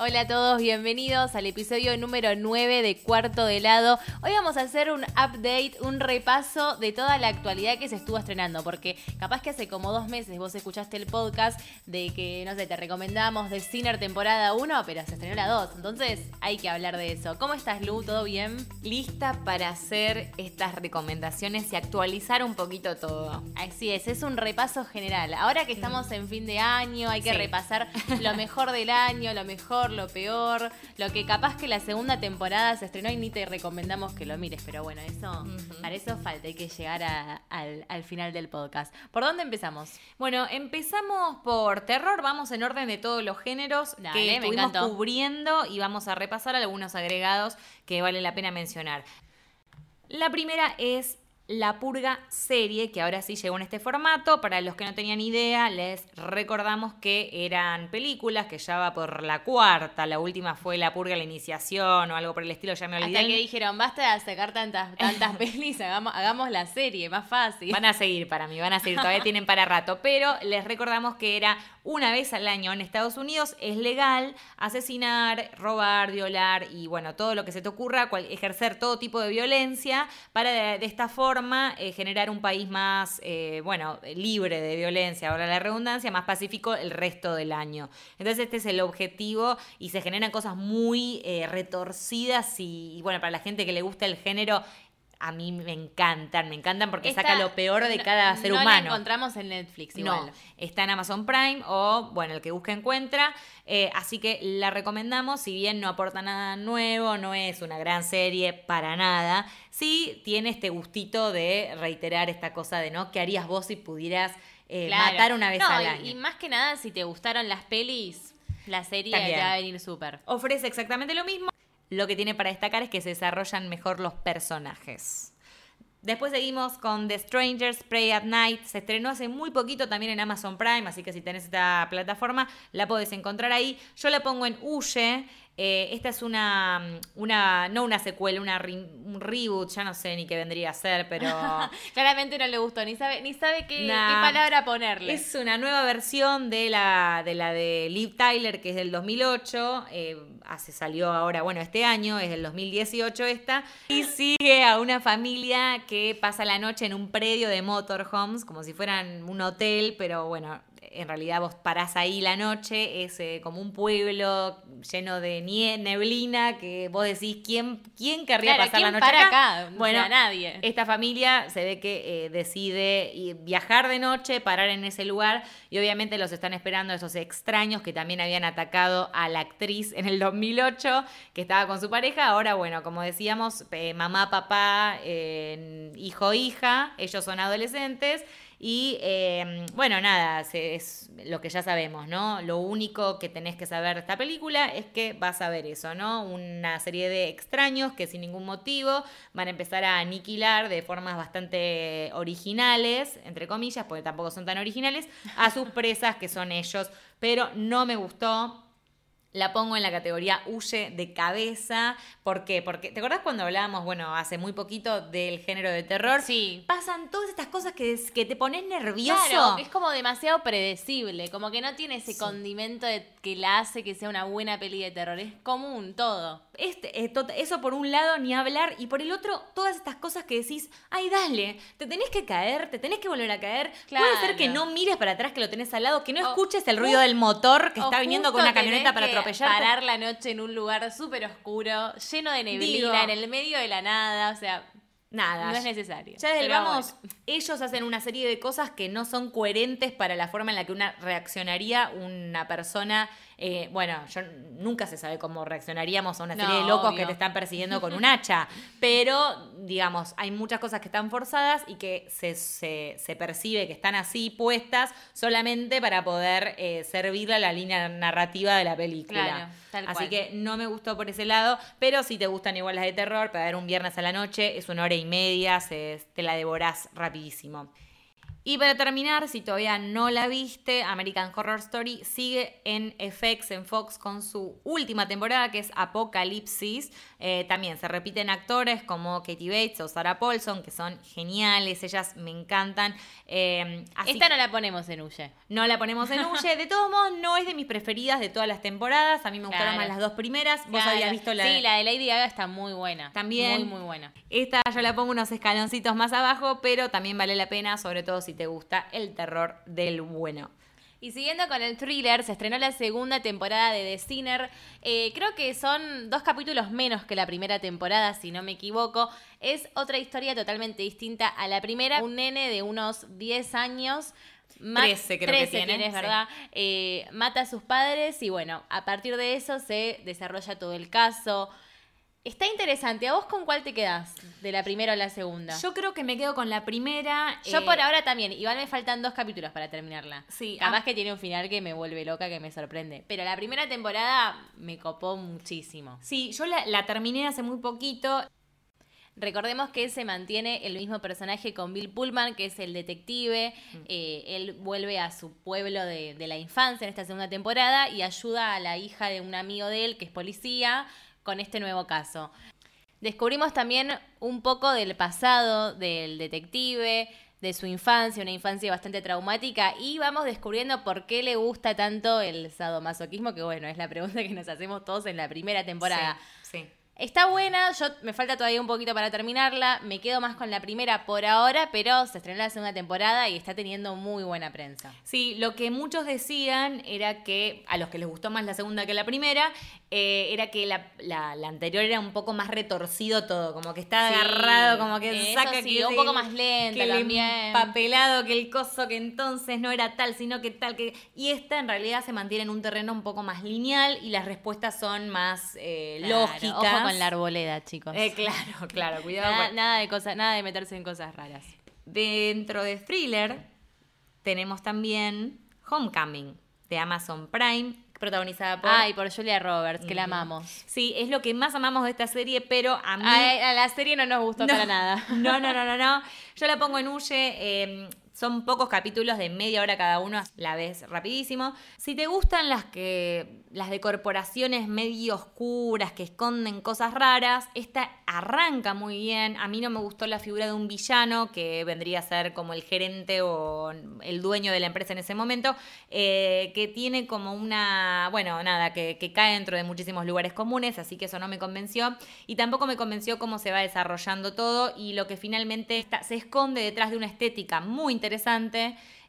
Hola a todos, bienvenidos al episodio número 9 de Cuarto de Lado. Hoy vamos a hacer un update, un repaso de toda la actualidad que se estuvo estrenando, porque capaz que hace como dos meses vos escuchaste el podcast de que, no sé, te recomendamos The Sinner temporada 1, pero se estrenó la 2, entonces hay que hablar de eso. ¿Cómo estás, Lu? ¿Todo bien? Lista para hacer estas recomendaciones y actualizar un poquito todo. Así es, es un repaso general. Ahora que estamos en fin de año, hay que repasar lo mejor del año, lo mejor lo peor, lo que capaz que la segunda temporada se estrenó y ni te recomendamos que lo mires, pero bueno, eso para eso falta, hay que llegar al, final del podcast. ¿Por dónde empezamos? Bueno, empezamos por terror, vamos en orden de todos los géneros que estuvimos cubriendo y vamos a repasar algunos agregados que vale la pena mencionar. La primera es la Purga serie, que ahora sí llegó en este formato. Para los que no tenían idea, les recordamos que eran películas, que ya va por la cuarta. La última fue La Purga, la iniciación o algo por el estilo, ya me olvidé. Hasta que dijeron, basta de sacar tantas, tantas pelis, hagamos, hagamos la serie, más fácil. Van a seguir para mí, van a seguir, todavía tienen para rato. Pero les recordamos que era una vez al año en Estados Unidos, es legal asesinar, robar, violar y bueno, todo lo que se te ocurra, ejercer todo tipo de violencia para de esta forma eh, generar un país más, eh, bueno, libre de violencia, ahora la redundancia, más pacífico el resto del año. Entonces este es el objetivo y se generan cosas muy eh, retorcidas y, bueno, para la gente que le gusta el género a mí me encantan, me encantan porque saca lo peor de cada ser humano. No la encontramos en Netflix, igual. No, está en Amazon Prime o, bueno, el que busque encuentra. Eh, así que la recomendamos, si bien no aporta nada nuevo, no es una gran serie para nada, sí tiene este gustito de reiterar esta cosa de, ¿no? ¿Qué harías vos si pudieras eh, matar una vez al año? Y, más que nada, si te gustaron las pelis, la serie va a venir súper. Ofrece exactamente lo mismo. Lo que tiene para destacar es que se desarrollan mejor los personajes. Después seguimos con The Strangers Pray at Night. Se estrenó hace muy poquito también en Amazon Prime, así que si tenés esta plataforma la podés encontrar ahí. Yo la pongo en Huye. Eh, esta es una, una, no una secuela, una un reboot, ya no sé ni qué vendría a ser, pero... Claramente no le gustó, ni sabe, ni sabe qué, palabra ponerle. Es una nueva versión de la de, la de Liv Tyler, que es del 2008, eh, hace, salió ahora, bueno, este año, es del 2018 esta, y sigue a una familia que pasa la noche en un predio de motorhomes, como si fueran un hotel, pero bueno, en realidad vos parás ahí la noche, es eh, como un pueblo lleno de neblina que vos decís, ¿quién, quién querría pasar la noche acá? Bueno, nadie. Esta familia se ve que eh, decide viajar de noche, parar en ese lugar y obviamente los están esperando esos extraños que también habían atacado a la actriz en el 2008 que estaba con su pareja. Ahora, bueno, como decíamos, eh, mamá, papá, hijo, hija, ellos son adolescentes y em, bueno, nada, es lo que ya sabemos, ¿no? Lo único que tenés que saber de esta película es que vas a ver eso, ¿no? Una serie de extraños que sin ningún motivo van a empezar a aniquilar de formas bastante originales, entre comillas, porque tampoco son tan originales, a sus presas que son ellos. Pero no me gustó la pongo en la categoría huye de cabeza. ¿Por qué? Porque, ¿te acordás cuando hablábamos, bueno, hace muy poquito del género de terror? Sí. Pasan todas estas cosas que, que te pones nervioso. Claro, es como demasiado predecible, como que no tiene ese condimento que la hace que sea una buena peli de terror. Es común todo. Este, eh, eso por un lado, ni hablar. Y por el otro, todas estas cosas que decís, ay, dale, te tenés que caer, te tenés que volver a caer. Puede ser que no mires para atrás que lo tenés al lado, que no escuches el ruido del motor que está viniendo con una camioneta para atropellar. Parar la noche en un lugar súper oscuro, lleno de neblina, en el medio de la nada, o sea, Nada. No es necesario. Ya desde vamos, ellos hacen una serie de cosas que no son coherentes para la forma en la que una reaccionaría una persona eh, bueno, yo nunca se sabe cómo reaccionaríamos a una serie de locos que te están persiguiendo con un hacha, pero digamos, hay muchas cosas que están forzadas y que se, se, percibe que están así puestas solamente para poder eh, servirle a la línea narrativa de la película. así que no me gustó por ese lado, pero si te gustan igual las de terror, para ver un viernes a la noche, es una hora y media, se, te la devorás rapidísimo. Y para terminar, si todavía no la viste, American Horror Story sigue en FX, en Fox, con su última temporada, que es Apocalipsis. Eh, también se repiten actores como Katie Bates o Sarah Paulson, que son geniales, ellas me encantan. Eh, así Esta no la ponemos en Huye. no la ponemos en Huye. De todos modos, no es de mis preferidas de todas las temporadas. A mí me gustaron Claro. más las dos primeras. Vos Claro. habías visto la Sí, la de Lady Gaga está muy buena. También. Muy, muy buena. Esta yo la pongo unos escaloncitos más abajo, pero también vale la pena, sobre todo si te gusta el terror del bueno. Y siguiendo con el thriller, se estrenó la segunda temporada de The Sinner. Eh, creo que son dos capítulos menos que la primera temporada, si no me equivoco. Es otra historia totalmente distinta a la primera. Un nene de unos 10 años. ma- 13 creo que tiene, es sí. verdad. Eh, mata a sus padres y bueno, a partir de eso se desarrolla todo el caso. Está interesante. ¿A vos con cuál te quedás? ¿De la primera o la segunda? Yo creo que me quedo con la primera. Yo eh, por ahora también. Igual me faltan dos capítulos para terminarla. Sí, Capaz ah. que tiene un final que me vuelve loca, que me sorprende. Pero la primera temporada me copó muchísimo. Sí, yo la, la terminé hace muy poquito. Recordemos que se mantiene el mismo personaje con Bill Pullman, que es el detective. Mm. Eh, él vuelve a su pueblo de, de la infancia en esta segunda temporada y ayuda a la hija de un amigo de él, que es policía, con este nuevo caso. Descubrimos también un poco del pasado del detective, de su infancia, una infancia bastante traumática, y vamos descubriendo por qué le gusta tanto el sadomasoquismo, que bueno, es la pregunta que nos hacemos todos en la primera temporada. Sí, sí. Está buena, yo me falta todavía un poquito para terminarla, me quedo más con la primera por ahora, pero se estrenó la segunda temporada y está teniendo muy buena prensa. Sí, lo que muchos decían era que, a los que les gustó más la segunda que la primera, eh, era que la, la- la anterior era un poco más retorcido todo, como que está Sí, agarrado, como que saca sí, que un poco el- más lenta que el también. empapelado, que el coso que entonces no era tal, sino que tal, que... Y esta en realidad se mantiene en un terreno un poco más lineal y las respuestas son más eh, Claro, lógicas. Con la arboleda, chicos. Eh, claro, claro, cuidado. nada, con- nada de cosas, nada de meterse en cosas raras. Dentro de thriller tenemos también Homecoming de Amazon Prime, protagonizada por... Ay, por Julia Roberts, que la amamos. Sí, es lo que más amamos de esta serie, pero a mí... Ay, a la serie no nos gustó No. para nada. No, no, no, no, no. Yo la pongo en Huye. eh, son pocos capítulos de media hora cada uno, la ves rapidísimo. Si te gustan las que las de corporaciones medio oscuras que esconden cosas raras, esta arranca muy bien. A mí no me gustó la figura de un villano que vendría a ser como el gerente o el dueño de la empresa en ese momento, eh, que tiene como una, bueno, nada, que, cae dentro de muchísimos lugares comunes, así que eso no me convenció. Y tampoco me convenció cómo se va desarrollando todo y lo que finalmente está- se esconde detrás de una estética muy interesante,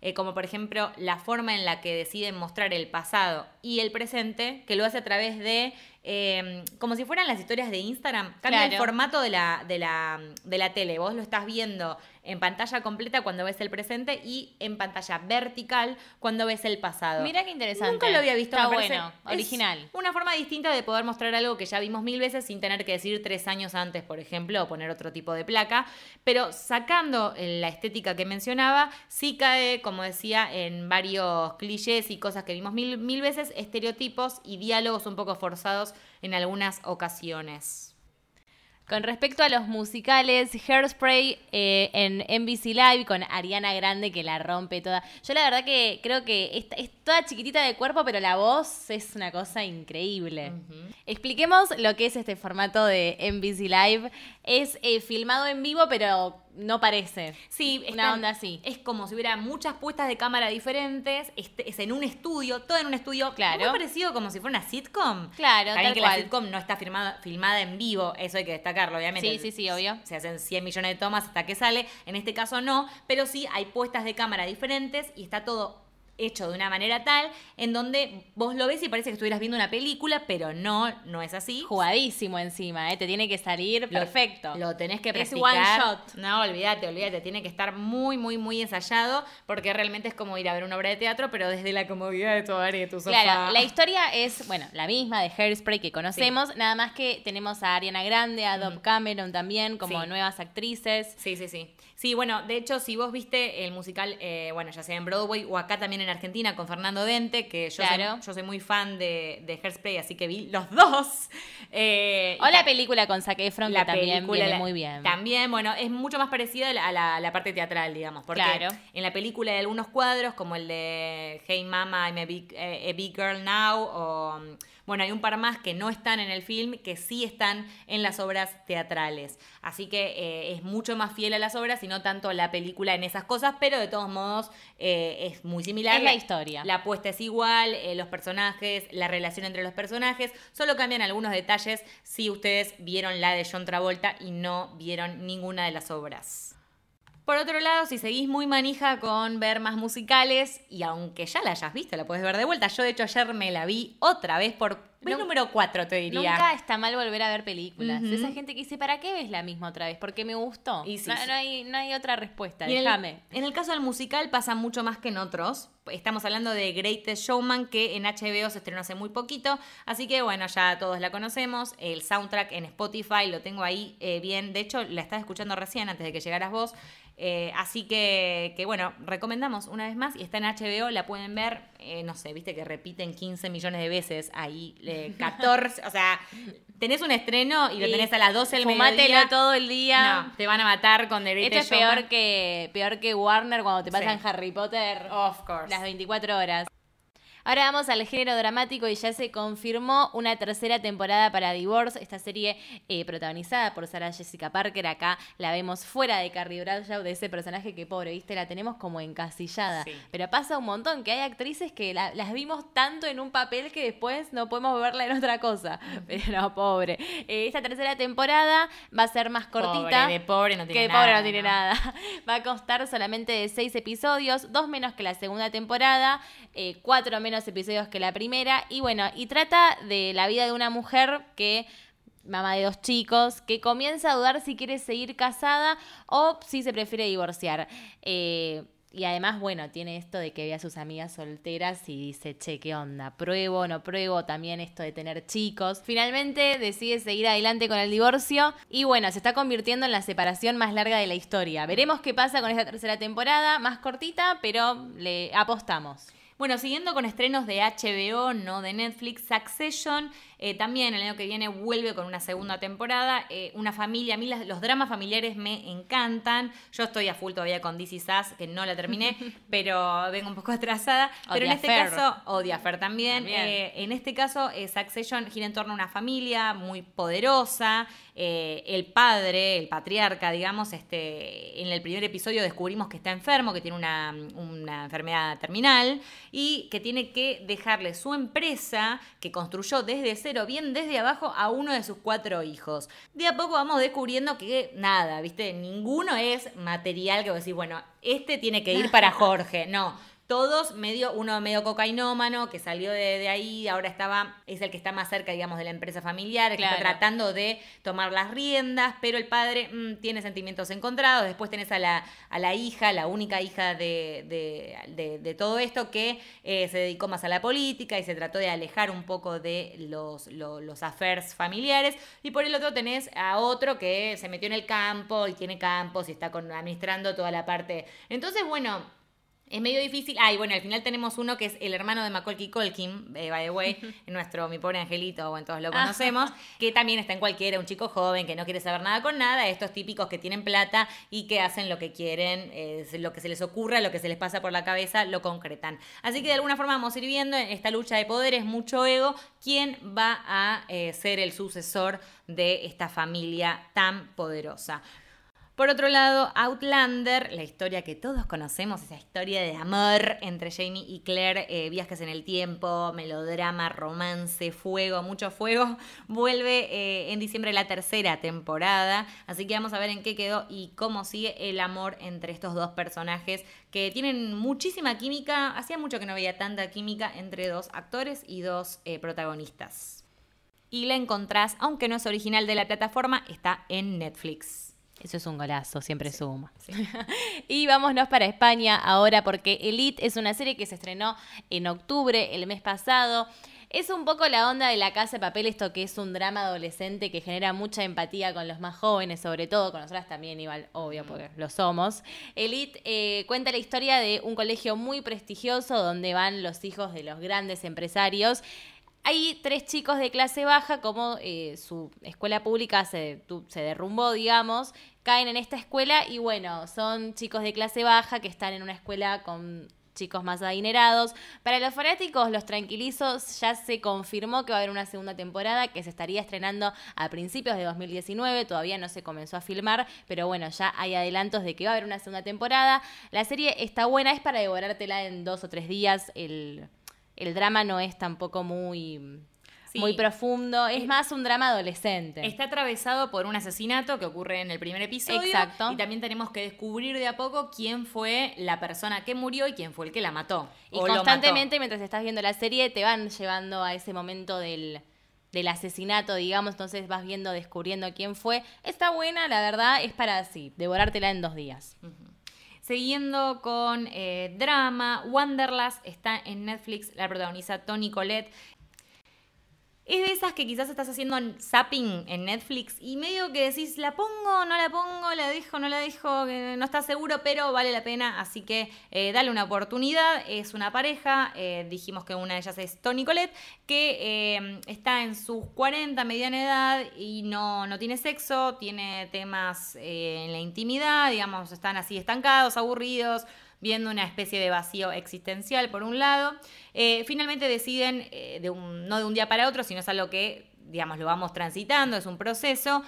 eh, como por ejemplo la forma en la que deciden mostrar el pasado y el presente, que lo hace a través de, eh, como si fueran las historias de Instagram, cambia el formato de la, de, la, de la tele, vos lo estás viendo en pantalla completa cuando ves el presente y en pantalla vertical cuando ves el pasado. Mira qué interesante. Nunca lo había visto, Está bueno, Es original. Una forma distinta de poder mostrar algo que ya vimos mil veces sin tener que decir tres años antes, por ejemplo, o poner otro tipo de placa. Pero sacando la estética que mencionaba, sí cae, como decía, en varios clichés y cosas que vimos mil, mil veces, estereotipos y diálogos un poco forzados en algunas ocasiones. Con respecto a los musicales, Hairspray eh, en NBC Live con Ariana Grande que la rompe toda. Yo la verdad que creo que es, es toda chiquitita de cuerpo, pero la voz es una cosa increíble. Expliquemos lo que es este formato de NBC Live. Es eh, filmado en vivo, pero no parece. Sí, Una está- onda así. Es como si hubiera muchas puestas de cámara diferentes. este- es en un estudio, todo en un estudio. Claro. Muy parecido como si fuera una sitcom. Claro, También tal que cual. la sitcom no está firmada- filmada en vivo, eso hay que destacarlo, obviamente. Sí, sí, sí, obvio. Se hacen 100 millones de tomas hasta que sale. En este caso no, pero sí hay puestas de cámara diferentes y está todo hecho de una manera tal en donde vos lo ves y parece que estuvieras viendo una película, pero no, no es así. Jugadísimo encima, ¿eh? Te tiene que salir Lo- perfecto. Lo tenés que Es practicar. one shot. No, olvídate, olvídate. Tiene que estar muy, muy, muy ensayado porque realmente es como ir a ver una obra de teatro, pero desde la comodidad de tu hogar y de tu sofá. Claro, la historia es, bueno, la misma de Hairspray que conocemos, nada más que tenemos a Ariana Grande, a Dove Cameron también como Sí. nuevas actrices. Sí, sí, sí. Sí, bueno, de hecho, si vos viste el musical, eh, bueno, ya sea en Broadway o acá también en Argentina con Fernando Dente, que yo, Claro. soy, yo soy muy fan de, de Hairspray, así que vi los dos. Eh, O la película con Zac Efron, que también viene la- muy bien. También, bueno, es mucho más parecida a la, a la- la parte teatral, digamos. Porque Claro. en la película hay algunos cuadros, como el de Hey Mama, I'm a Big, eh, a big Girl Now, o. Bueno, hay un par más que no están en el film, que sí están en las obras teatrales. Así que eh, es mucho más fiel a las obras y no tanto la película en esas cosas, pero de todos modos eh, es muy similar. Es la historia. La apuesta es igual, eh, los personajes, la relación entre los personajes, solo cambian algunos detalles si ustedes vieron la de John Travolta y no vieron ninguna de las obras. Por otro lado, si seguís muy manija con ver más musicales, y aunque ya la hayas visto, la puedes ver de vuelta. Yo, de hecho, ayer me la vi otra vez por vez No- número 4, te diría. Nunca está mal volver a ver películas. Esa gente que dice, ¿para qué ves la misma otra vez? Porque me gustó. Y sí, no, sí. no hay, no hay otra respuesta, Y en el- déjame. En el caso del musical pasa mucho más que en otros. Estamos hablando de Greatest Showman, que en HBO se estrenó hace muy poquito. Así que bueno, ya todos la conocemos. El soundtrack en Spotify lo tengo ahí eh, bien. De hecho, la estaba escuchando recién antes de que llegaras vos. Eh, así que, que bueno, recomendamos una vez más. Y está en HBO, la pueden ver. eh, no sé, viste que repiten 15 millones de veces ahí. Eh, 14. o sea, tenés un estreno y lo tenés a las 12 del Fumátelo mediodía. todo el día. No, te van a matar con The Esto es peor que, peor que Warner cuando te pasan Sí. Harry Potter Of course. las 24 horas. Ahora vamos al género dramático y ya se confirmó una tercera temporada para Divorce, esta serie eh, protagonizada por Sarah Jessica Parker. Acá la vemos fuera de Carrie Bradshaw, de ese personaje que pobre, viste, la tenemos como encasillada. Sí. Pero pasa un montón que hay actrices que la- las vimos tanto en un papel que después no podemos verla en otra cosa. Pero no, pobre. Eh, esta tercera temporada va a ser más cortita. Pobre, de pobre no tiene que nada. pobre no tiene nada. Va a constar solamente de seis episodios, dos menos que la segunda temporada, eh, cuatro menos episodios que la primera. Y bueno, y trata de la vida de una mujer que mamá de dos chicos, que comienza a dudar si quiere seguir casada o si se prefiere divorciar. Eh, y además, bueno, tiene esto de que ve a sus amigas solteras y dice, che, ¿qué onda? ¿Pruebo, no pruebo? También esto de tener chicos. Finalmente decide seguir adelante con el divorcio y bueno, se está convirtiendo en la separación más larga de la historia. Veremos qué pasa con esta tercera temporada, más cortita, pero le apostamos. Bueno, siguiendo con estrenos de HBO, no de Netflix, Succession, eh, también el año que viene vuelve con una segunda temporada. Eh, una familia, a mí las- los dramas familiares me encantan. Yo estoy a full todavía con Is Us, que no la terminé, pero vengo un poco atrasada. Pero en este caso, o The Affair también. También. Eh, en este caso, Succession gira en torno a una familia muy poderosa. El padre, el patriarca, digamos, este, en el primer episodio descubrimos que está enfermo, que tiene una, una enfermedad terminal y que tiene que dejarle su empresa que construyó desde cero, bien desde abajo, a uno de sus cuatro hijos. De a poco vamos descubriendo que nada, ¿viste? Ninguno es material que vos decís, bueno, este tiene que ir para Jorge. No. Todos medio, uno medio cocainómano, que salió de, de ahí, ahora estaba, es el que está más cerca, digamos, de la empresa familiar, que Claro. está tratando de tomar las riendas, pero el padre mm, tiene sentimientos encontrados. Después tenés a la, a la hija, la única hija de, de, de- todo esto, que eh, se dedicó más a la política y se trató de alejar un poco de los, lo- los affairs familiares. Y por el otro tenés a otro que se metió en el campo y tiene campos y está con, administrando toda la parte. Entonces, bueno. Es medio difícil. Ah, y bueno, al final tenemos uno que es el hermano de Macaulay Culkin, eh, by the way, nuestro Mi Pobre Angelito, bueno, todos lo conocemos, que también está en cualquiera, un chico joven que no quiere saber nada con nada, estos típicos que tienen plata y que hacen lo que quieren, eh, lo que se les ocurra, lo que se les pasa por la cabeza, lo concretan. Así que de alguna forma vamos a ir viendo en esta lucha de poderes, mucho ego, quién va a eh, ser el sucesor de esta familia tan poderosa. Por otro lado, Outlander, la historia que todos conocemos, esa historia de amor entre Jamie y Claire, eh, viajes en el tiempo, melodrama, romance, fuego, mucho fuego, vuelve eh, en diciembre la tercera temporada, así que vamos a ver en qué quedó y cómo sigue el amor entre estos dos personajes que tienen muchísima química, hacía mucho que no veía tanta química entre dos actores y dos eh, protagonistas. Y la encontrás, aunque no es original de la plataforma, está en Netflix. Eso es un golazo, siempre suma. y vámonos para España ahora porque Elite es una serie que se estrenó en octubre, el mes pasado. Es un poco la onda de la casa de papel, esto que es un drama adolescente que genera mucha empatía con los más jóvenes, sobre todo con nosotras también, igual, obvio, porque lo somos. Elite eh, cuenta la historia de un colegio muy prestigioso donde van los hijos de los grandes empresarios. Hay tres chicos de clase baja, como eh, su escuela pública se, se derrumbó, digamos, caen en esta escuela y bueno, son chicos de clase baja que están en una escuela con chicos más adinerados. Para los fanáticos, los tranquilizos, ya se confirmó que va a haber una segunda temporada que se estaría estrenando a principios de 2019. Todavía no se comenzó a filmar, pero bueno, ya hay adelantos de que va a haber una segunda temporada. La serie está buena, es para devorártela en dos o tres días. El, el drama no es tampoco muy muy profundo. Es más un drama adolescente. Está atravesado por un asesinato que ocurre en el primer episodio. Exacto. Y también tenemos que descubrir de a poco quién fue la persona que murió y quién fue el que la mató. Y constantemente, mientras estás viendo la serie, te van llevando a ese momento del, asesinato, digamos, entonces vas viendo, descubriendo quién fue. Está buena, la verdad, es para así, devorártela en dos días. Siguiendo con eh, drama, Wanderlust está en Netflix, la protagoniza Tony Collette. Es de esas que quizás estás haciendo zapping en Netflix y medio que decís, la pongo, no la pongo, la dejo, no la dejo, no estás seguro, pero vale la pena, así que eh, dale una oportunidad. Es una pareja, eh, dijimos que una de ellas es Tony Colette, que eh, está en sus 40, mediana edad y no, no tiene sexo, tiene temas en la intimidad, digamos, están así estancados, aburridos viendo una especie de vacío existencial por un lado. Eh, finalmente deciden, eh, no de un día para otro, sino es algo que, digamos, lo vamos transitando, es un proceso,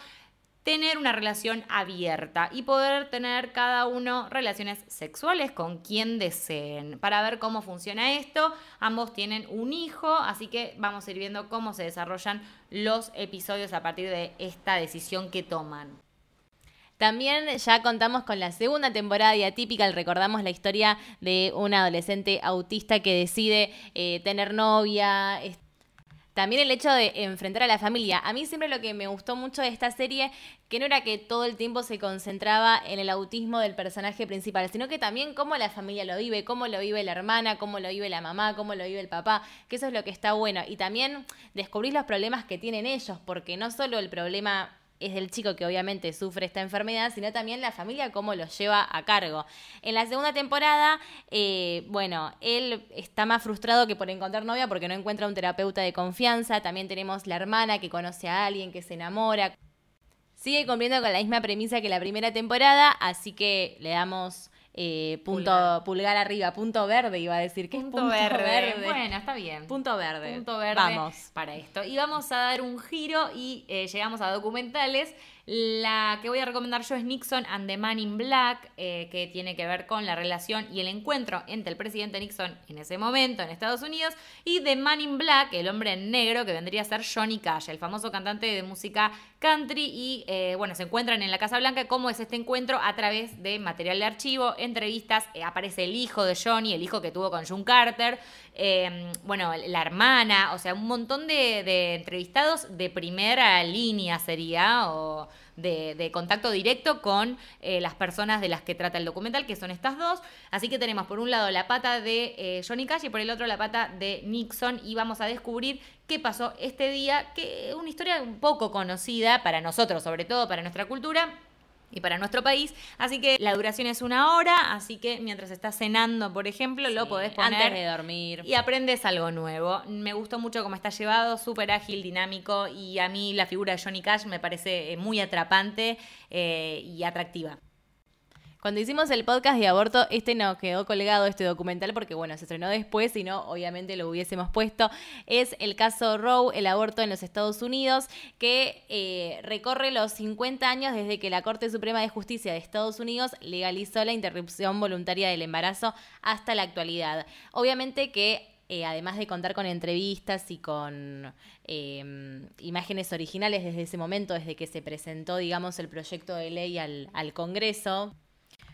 tener una relación abierta y poder tener cada uno relaciones sexuales con quien deseen. Para ver cómo funciona esto, ambos tienen un hijo, así que vamos a ir viendo cómo se desarrollan los episodios a partir de esta decisión que toman. También ya contamos con la segunda temporada de Atypical, recordamos la historia de un adolescente autista que decide eh, tener novia. También el hecho de enfrentar a la familia. A mí siempre lo que me gustó mucho de esta serie, que no era que todo el tiempo se concentraba en el autismo del personaje principal, sino que también cómo la familia lo vive, cómo lo vive la hermana, cómo lo vive la mamá, cómo lo vive el papá, que eso es lo que está bueno. Y también descubrir los problemas que tienen ellos, porque no solo el problema es del chico que obviamente sufre esta enfermedad, sino también la familia cómo lo lleva a cargo. En la segunda temporada, eh, bueno, él está más frustrado que por encontrar novia porque no encuentra un terapeuta de confianza. También tenemos la hermana que conoce a alguien que se enamora. Sigue cumpliendo con la misma premisa que la primera temporada, así que le damos eh, punto pulgar. arriba, punto verde iba a decir que punto es punto verde. Bueno, está bien. Punto verde. Punto verde. Vamos. Para esto. Y vamos a dar un giro y eh, llegamos a documentales. La que voy a recomendar yo es Nixon and the Man in Black, eh, que tiene que ver con la relación y el encuentro entre el presidente Nixon en ese momento en Estados Unidos y The Man in Black, el hombre en negro, que vendría a ser Johnny Cash, el famoso cantante de música country. Y eh, bueno, se encuentran en la Casa Blanca. ¿Cómo es este encuentro? A través de material de archivo, entrevistas. Eh, aparece el hijo de Johnny, el hijo que tuvo con June Carter. Bueno, la hermana, o sea, un montón de, de entrevistados de primera línea sería, o de, contacto directo con eh, las personas de las que trata el documental, que son estas dos. Así que tenemos por un lado la pata de eh, Johnny Cash y por el otro la pata de Nixon y vamos a descubrir qué pasó este día, que es una historia un poco conocida para nosotros, sobre todo para nuestra cultura y para nuestro país. Así que la duración es una hora, así que mientras estás cenando, por ejemplo, lo podés poner. Antes de dormir. Y aprendes algo nuevo. Me gustó mucho cómo está llevado, súper ágil, dinámico y a mí la figura de Johnny Cash me parece eh, muy atrapante eh, y atractiva. Cuando hicimos el podcast de aborto, este no quedó colgado, este documental, porque bueno, se estrenó después, si no, obviamente lo hubiésemos puesto. Es el caso Roe, el aborto en los Estados Unidos, que eh, recorre los 50 años desde que la Corte Suprema de Justicia de Estados Unidos legalizó la interrupción voluntaria del embarazo hasta la actualidad. Obviamente que eh, además de contar con entrevistas y con em, imágenes originales desde ese momento, desde que se presentó, digamos, el proyecto de ley al Congreso.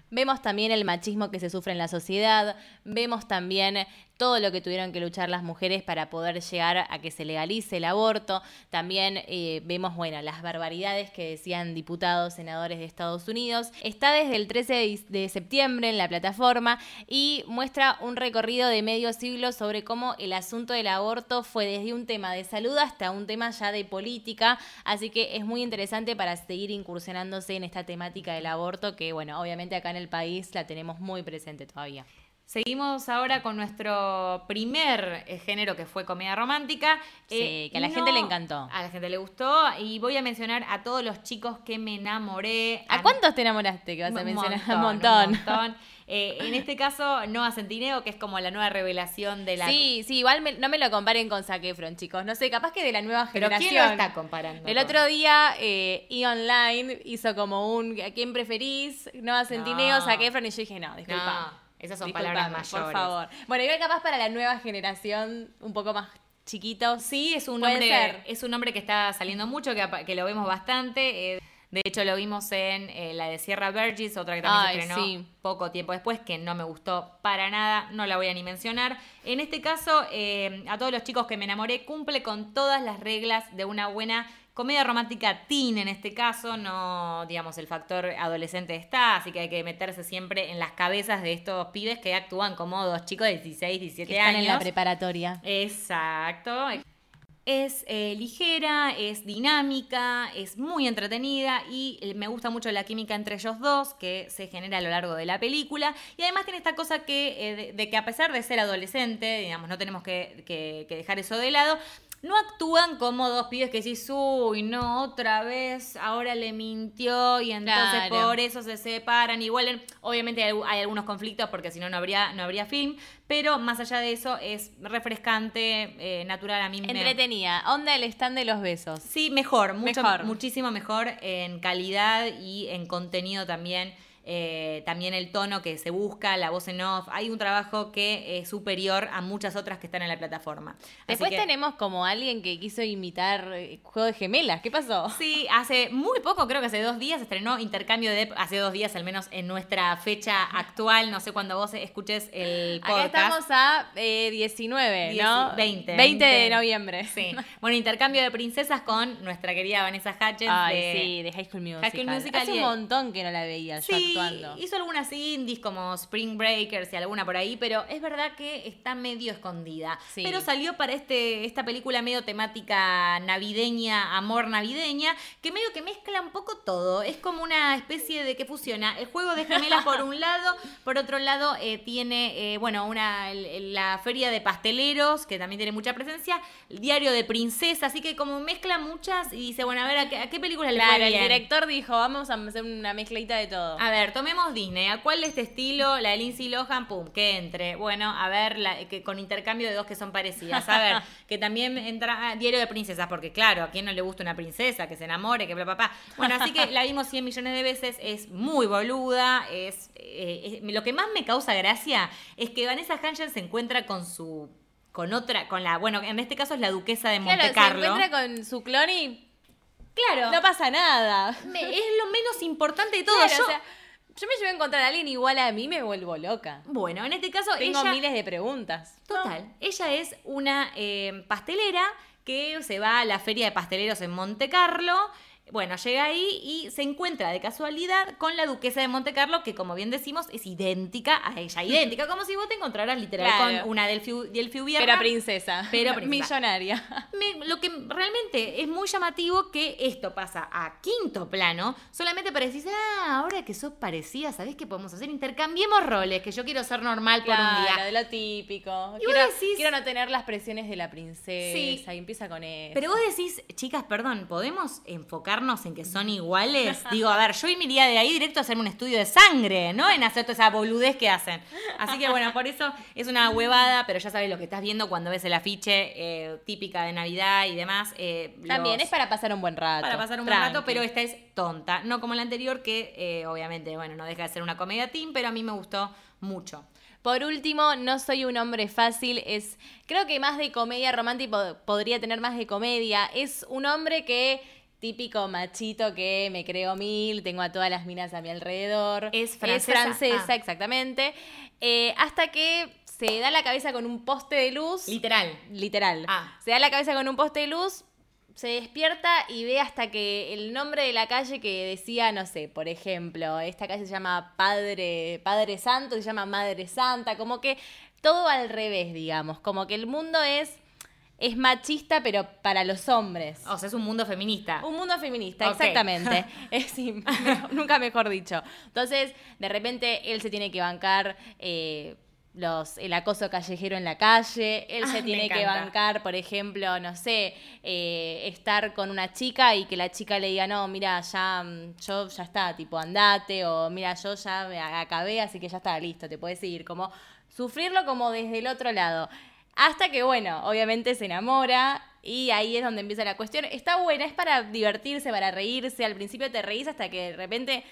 Vemos también el machismo que se sufre en la sociedad, vemos también todo lo que tuvieron que luchar las mujeres para poder llegar a que se legalice el aborto. También eh, vemos, bueno, las barbaridades que decían diputados, senadores de Estados Unidos. Está desde el 13 de septiembre en la plataforma y muestra un recorrido de medio siglo sobre cómo el asunto del aborto fue desde un tema de salud hasta un tema ya de política. Así que es muy interesante para seguir incursionándose en esta temática del aborto que, bueno, obviamente acá en el país la tenemos muy presente todavía. Seguimos ahora con nuestro primer eh, género que fue comedia romántica. Sí, eh, que a la gente le encantó. A la gente le gustó. Y voy a mencionar a todos los chicos que me enamoré. ¿A, cuántos te enamoraste que vas a mencionar? un montón. Un montón. Eh, en este caso, Noah Centineo, que es como la nueva revelación de la. Sí, sí, igual no me lo comparen con Zac Efron, chicos. No sé, capaz que de la nueva generación. ¿Pero quién lo está comparando? El otro día, eh, E! Online hizo como un. ¿A quién preferís? Noah Centineo, no. Zac Efron. Y yo dije, no, disculpa. No. Esas son palabras mayores. Por favor. Bueno, igual capaz para la nueva generación, un poco más chiquito. Sí, es un nombre, es un nombre que está saliendo mucho, que, que lo vemos bastante. Eh, de hecho, lo vimos en eh, la de Sierra Burgess, otra que también se estrenó poco tiempo después, que no me gustó para nada, no la voy a ni mencionar. En este caso, eh, a todos los chicos que me enamoré, cumple con todas las reglas de una buena Comedia romántica teen en este caso, no, digamos, el factor adolescente está, así que hay que meterse siempre en las cabezas de estos pibes que actúan como dos chicos de 16, 17 que están en la preparatoria. Exacto. Es eh, ligera, es dinámica, es muy entretenida y eh, me gusta mucho la química entre ellos dos que se genera a lo largo de la película. Y además tiene esta cosa que, eh, de, que a pesar de ser adolescente, digamos, no tenemos que, que dejar eso de lado, no actúan como dos pibes que decís, uy, no, otra vez, ahora le mintió y entonces por eso se separan. Igual, obviamente hay, algunos conflictos porque si no, no habría, no habría film, pero más allá de eso es refrescante, eh, natural a mí. Entretenida, onda el stand de los besos. Sí, mejor, mucho, mejor, muchísimo mejor en calidad y en contenido también. Eh, también el tono que se busca, la voz en off. Hay un trabajo que es superior a muchas otras que están en la plataforma. Después tenemos como alguien que quiso imitar eh, Juego de Gemelas. ¿Qué pasó? Sí, hace muy poco, creo que hace dos días, estrenó Intercambio de... Hace dos días, al menos en nuestra fecha actual. No sé cuándo vos escuches el podcast. Acá estamos a 19, eh, ¿no? 20, 20. de noviembre. Sí. Bueno, Intercambio de Princesas con nuestra querida Vanessa Hutchins. Ay, sí, de High School Musical. High School Musical Hace un montón que no la veía. Sí, hizo algunas indies como Spring Breakers y alguna por ahí, pero es verdad que está medio escondida. Pero salió para este, esta película medio temática navideña, amor navideña, que medio que mezcla un poco todo. Es como una especie de que fusiona el juego de gemelas por un lado, por otro lado eh, tiene, eh, bueno, una, la feria de pasteleros, que también tiene mucha presencia, el diario de princesa, así que como mezcla muchas y dice, bueno, a ver, ¿a qué, a películas le fue el director dijo, vamos a hacer una mezclita de todo. A ver, tomemos Disney. ¿A cuál de este estilo? La de Lindsay Lohan, pum, que entre. Bueno, a ver, que con intercambio de dos que son parecidas. A ver, que también entra Diario de Princesas, porque claro, a quién no le gusta una princesa, que se enamore, que bla, bla, Bueno, así que la vimos 100 millones de veces, es muy boluda, es, eh, lo que más me causa gracia es que Vanessa Hudgens se encuentra con su con otra, con la, bueno, en este caso es la duquesa de Monte Carlo. Se encuentra con su clon y Claro. No pasa nada. es lo menos importante de todo. Yo, yo me llevo a encontrar a alguien igual a mí, me vuelvo loca. Bueno, en este caso Tengo miles de preguntas. Total. Ella es una eh, pastelera que se va a la feria de pasteleros en Monte Carlo bueno, llega ahí y se encuentra de casualidad con la duquesa de Monte Carlo, que como bien decimos, es idéntica a ella. Idéntica, como si vos te encontraras literal con una Delphi, Delphi Pero princesa. Pero Millonaria. lo que realmente es muy llamativo que esto pasa a quinto plano, solamente para decir, ah, ahora que sos parecida, ¿sabés qué podemos hacer? Intercambiemos roles, que yo quiero ser normal por un día. de lo típico. quiero, quiero, no tener las presiones de la princesa. Sí. Y empieza con eso. Pero vos decís, chicas, perdón, ¿podemos enfocar en que son iguales, digo, a ver, yo iría de ahí directo a hacer un estudio de sangre, ¿no? En hacer toda esa boludez que hacen. Así que bueno, por eso es una huevada, pero ya sabes lo que estás viendo cuando ves el afiche eh, típica de Navidad y demás. Eh, También es para pasar un buen rato. Para pasar un buen rato, pero esta es tonta, no como la anterior que eh, obviamente, bueno, no deja de ser una comedia team, pero a mí me gustó mucho. Por último, No soy un hombre fácil es, creo que más de comedia romántica, podría tener más de comedia. Es un hombre que típico machito que me creo mil, tengo a todas las minas a mi alrededor. Es francesa. francesa, ah. exactamente. Eh, hasta que se da la cabeza con un poste de luz. Literal. Literal. Ah. Se da la cabeza con un poste de luz, se despierta y ve hasta que el nombre de la calle que decía, no sé, por ejemplo, esta calle se llama Padre, Padre Santo, se llama Madre Santa, como que todo al revés, digamos, como que el mundo es, es machista, pero para los hombres. O sea, es un mundo feminista. Un mundo feminista, exactamente. Es, sí, mejor- nunca mejor dicho. Entonces, de repente, él se tiene que bancar eh, los, el acoso callejero en la calle. Él Ah, se tiene que bancar, por ejemplo, no sé, eh, estar con una chica y que la chica le diga, no, mira, ya, mm, yo ya está, tipo, andate, o mira, yo ya me acabé, así que ya está, listo, te puedes ir. Como sufrirlo como desde el otro lado. Hasta que, bueno, obviamente se enamora y ahí es donde empieza la cuestión. Está buena, es para divertirse, para reírse. Al principio te reís hasta que de repente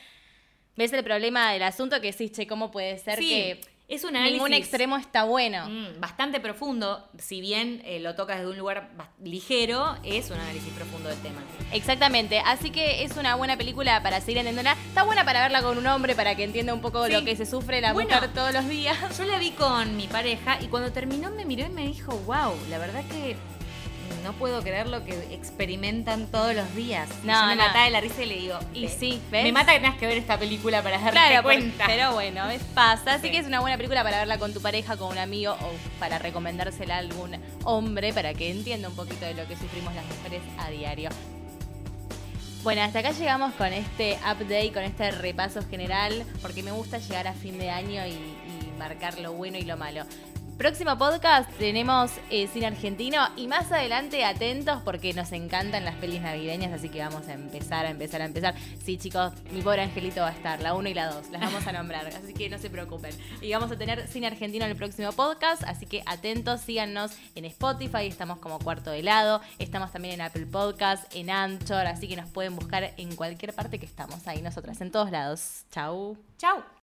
ves el problema del asunto que decís, che, ¿cómo puede ser Sí, que es un ningún análisis- extremo está bueno? Mm, bastante profundo, si bien eh, lo tocas desde un lugar ligero, es un análisis profundo del tema. Exactamente, así que es una buena película para seguir entendiéndola. Está buena para verla con un hombre, para que entienda un poco Sí. lo que se sufre la Bueno. mujer todos los días. Yo la vi con mi pareja y cuando terminó me miró y me dijo, wow, la verdad que no puedo creer lo que experimentan todos los días. No, yo me no. mataba de la risa y le digo, Y "Ve, sí, ¿ves? me mata que tengas que ver esta película para darte Claro, por- cuenta. pero bueno, es pasa. Así Sí. que es una buena película para verla con tu pareja, con un amigo o para recomendársela a algún hombre para que entienda un poquito de lo que sufrimos las mujeres a diario. Bueno, hasta acá llegamos con este update, con este repaso general, porque me gusta llegar a fin de año y, y marcar lo bueno y lo malo. Próximo podcast tenemos eh, cine argentino y más adelante atentos porque nos encantan las pelis navideñas, así que vamos a empezar, a empezar, a empezar. Sí, chicos, mi pobre angelito va a estar, la 1 y la 2, las vamos a nombrar, así que no se preocupen. Y vamos a tener cine argentino en el próximo podcast, así que atentos, síganos en Spotify, estamos como cuarto de lado, estamos también en Apple Podcast, en Anchor, así que nos pueden buscar en cualquier parte que estamos ahí nosotras, en todos lados. Chau. Chau.